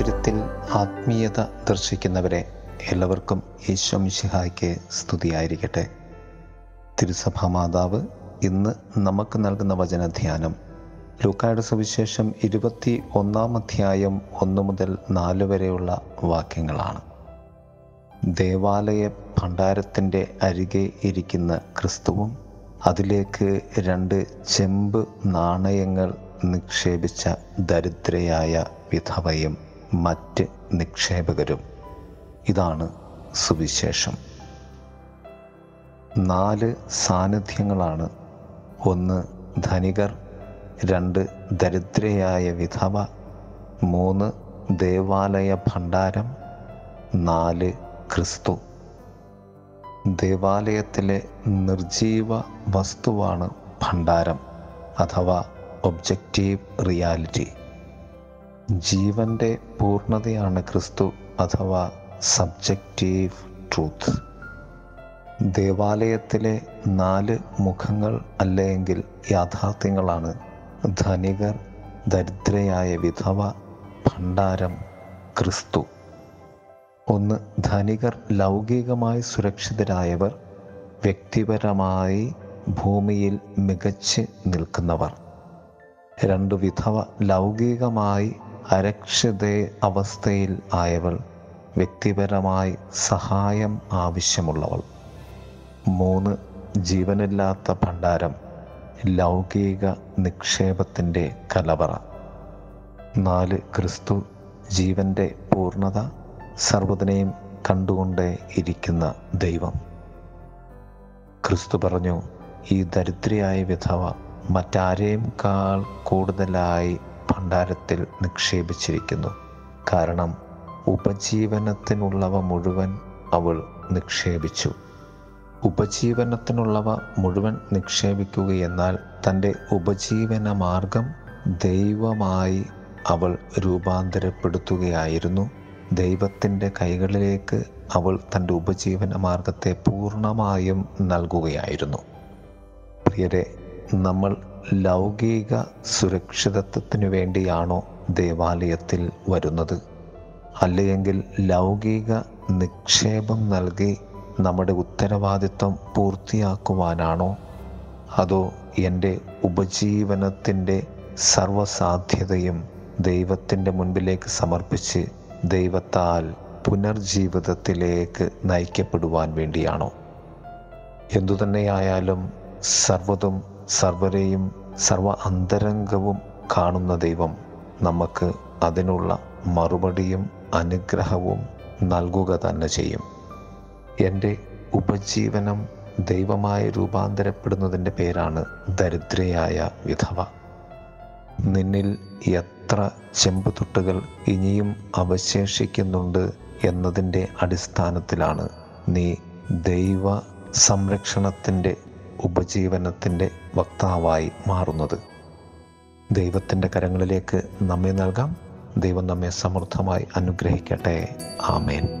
സാഹോദര്യത്തിൽ ആത്മീയത ദർശിക്കുന്നവരെ എല്ലാവർക്കും യേശോ മിശിഹായ്ക്ക് സ്തുതിയായിരിക്കട്ടെ. തിരുസഭാ മാതാവ് ഇന്ന് നമുക്ക് നൽകുന്ന വചനധ്യാനം ലൂക്കായുടെ സുവിശേഷം ഇരുപത്തി ഒന്നാം അധ്യായം ഒന്ന് മുതൽ നാല് വരെയുള്ള വാക്യങ്ങളാണ്. ദേവാലയ ഭണ്ഡാരത്തിന്റെ അരികെ ഇരിക്കുന്ന ക്രിസ്തുവും അതിലേക്ക് രണ്ട് ചെമ്പ് നാണയങ്ങൾ നിക്ഷേപിച്ച ദരിദ്രയായ വിധവയും മറ്റ് നിക്ഷേപകരും. ഇതാണ് സുവിശേഷം. നാല് സാന്നിധ്യങ്ങളാണ്. ഒന്ന് ധനികർ രണ്ട് ദരിദ്രയായ വിധവ മൂന്ന് ദേവാലയ ഭണ്ഡാരം നാല് ക്രിസ്തു. ദേവാലയത്തിലെ നിർജീവ വസ്തുവാണ് ഭണ്ഡാരം അഥവാ ഒബ്ജക്റ്റീവ് റിയാലിറ്റി. ജീവന്റെ പൂർണതയാണ് ക്രിസ്തു അഥവാ സബ്ജക്റ്റീവ് ട്രൂത്ത്. ദേവാലയത്തിലെ നാല് മുഖങ്ങൾ അല്ലെങ്കിൽ യാഥാർത്ഥ്യങ്ങളാണ് ധനികർ ദരിദ്രയായ വിധവ ഭണ്ഡാരം ക്രിസ്തു. ഒന്ന് ധനികർ ലൗകികമായി സുരക്ഷിതരായവർ വ്യക്തിപരമായി ഭൂമിയിൽ മികച്ച് നിൽക്കുന്നവർ. രണ്ട് വിധവ ലൗകികമായി അരക്ഷിത അവസ്ഥയിൽ ആയവൾ വ്യക്തിപരമായി സഹായം ആവശ്യമുള്ളവൾ. മൂന്ന് ജീവനില്ലാത്ത ഭണ്ഡാരം ലൗകിക നിക്ഷേപത്തിന്റെ കലവറ. നാല് ക്രിസ്തു ജീവന്റെ പൂർണത സർവതിനെയും കണ്ടുകൊണ്ടേ ഇരിക്കുന്ന ദൈവം. ക്രിസ്തു പറഞ്ഞു ഈ ദരിദ്രയായ വിധവ മറ്റാരെയും കാൾ കൂടുതലായി ഭണ്ഡാരത്തിൽ നിക്ഷേപിച്ചിരിക്കുന്നു. കാരണം ഉപജീവനത്തിനുള്ളവ മുഴുവൻ അവൾ നിക്ഷേപിച്ചു. ഉപജീവനത്തിനുള്ളവ മുഴുവൻ നിക്ഷേപിക്കുകയെന്നാൽ തന്റെ ഉപജീവന മാർഗം ദൈവമായി അവൾ രൂപാന്തരപ്പെടുത്തുകയായിരുന്നു. ദൈവത്തിന്റെ കൈകളിലേക്ക് അവൾ തന്റെ ഉപജീവന മാർഗത്തെ പൂർണമായും നൽകുകയായിരുന്നു. പ്രിയരെ നമ്മൾ ലൗകിക സുരക്ഷിതത്വത്തിനു വേണ്ടിയാണോ ദേവാലയത്തിൽ വരുന്നത്? അല്ലെങ്കിൽ ലൗകിക നിക്ഷേപം നൽകി നമ്മുടെ ഉത്തരവാദിത്വം പൂർത്തിയാക്കുവാനാണോ? അതോ എന്റെ ഉപജീവനത്തിന്റെ സർവസാധ്യതയും ദൈവത്തിന്റെ മുൻപിലേക്ക് സമർപ്പിച്ച് ദൈവത്താൽ പുനർജീവിതത്തിലേക്ക് നയിക്കപ്പെടുവാൻ വേണ്ടിയാണോ? എന്തുതന്നെയായാലും സർവതും സർവരെയും സർവ അന്തരംഗവും കാണുന്ന ദൈവം നമുക്ക് അതിനുള്ള മറുപടിയും അനുഗ്രഹവും നൽകുക തന്നെ ചെയ്യും. എന്റെ ഉപജീവനം ദൈവമായി രൂപാന്തരപ്പെടുന്നതിന്റെ പേരാണ് ദരിദ്രയായ വിധവ. നിന്നിൽ എത്ര ചെമ്പുതുട്ടുകൾ ഇനിയും അവശേഷിക്കുന്നുണ്ട് എന്നതിന്റെ അടിസ്ഥാനത്തിലാണ് നീ ദൈവ സംരക്ഷണത്തിന്റെ ഉപജീവനത്തിന്റെ വക്താവായി മാറുന്നത്. ദൈവത്തിന്റെ കരങ്ങളിലേക്ക് നമ്മെ നൽകാം. ദൈവം നമ്മെ സമൃദ്ധമായി അനുഗ്രഹിക്കട്ടെ. ആമേൻ.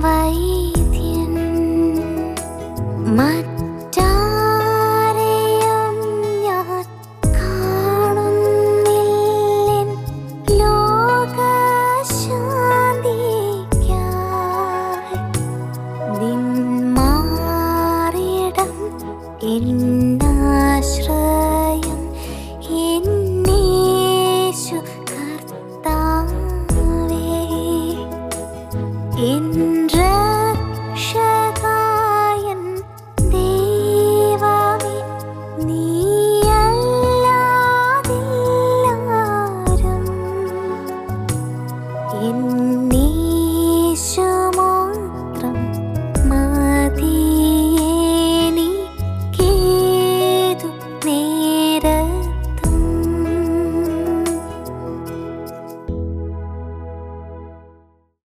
唯一 என்ற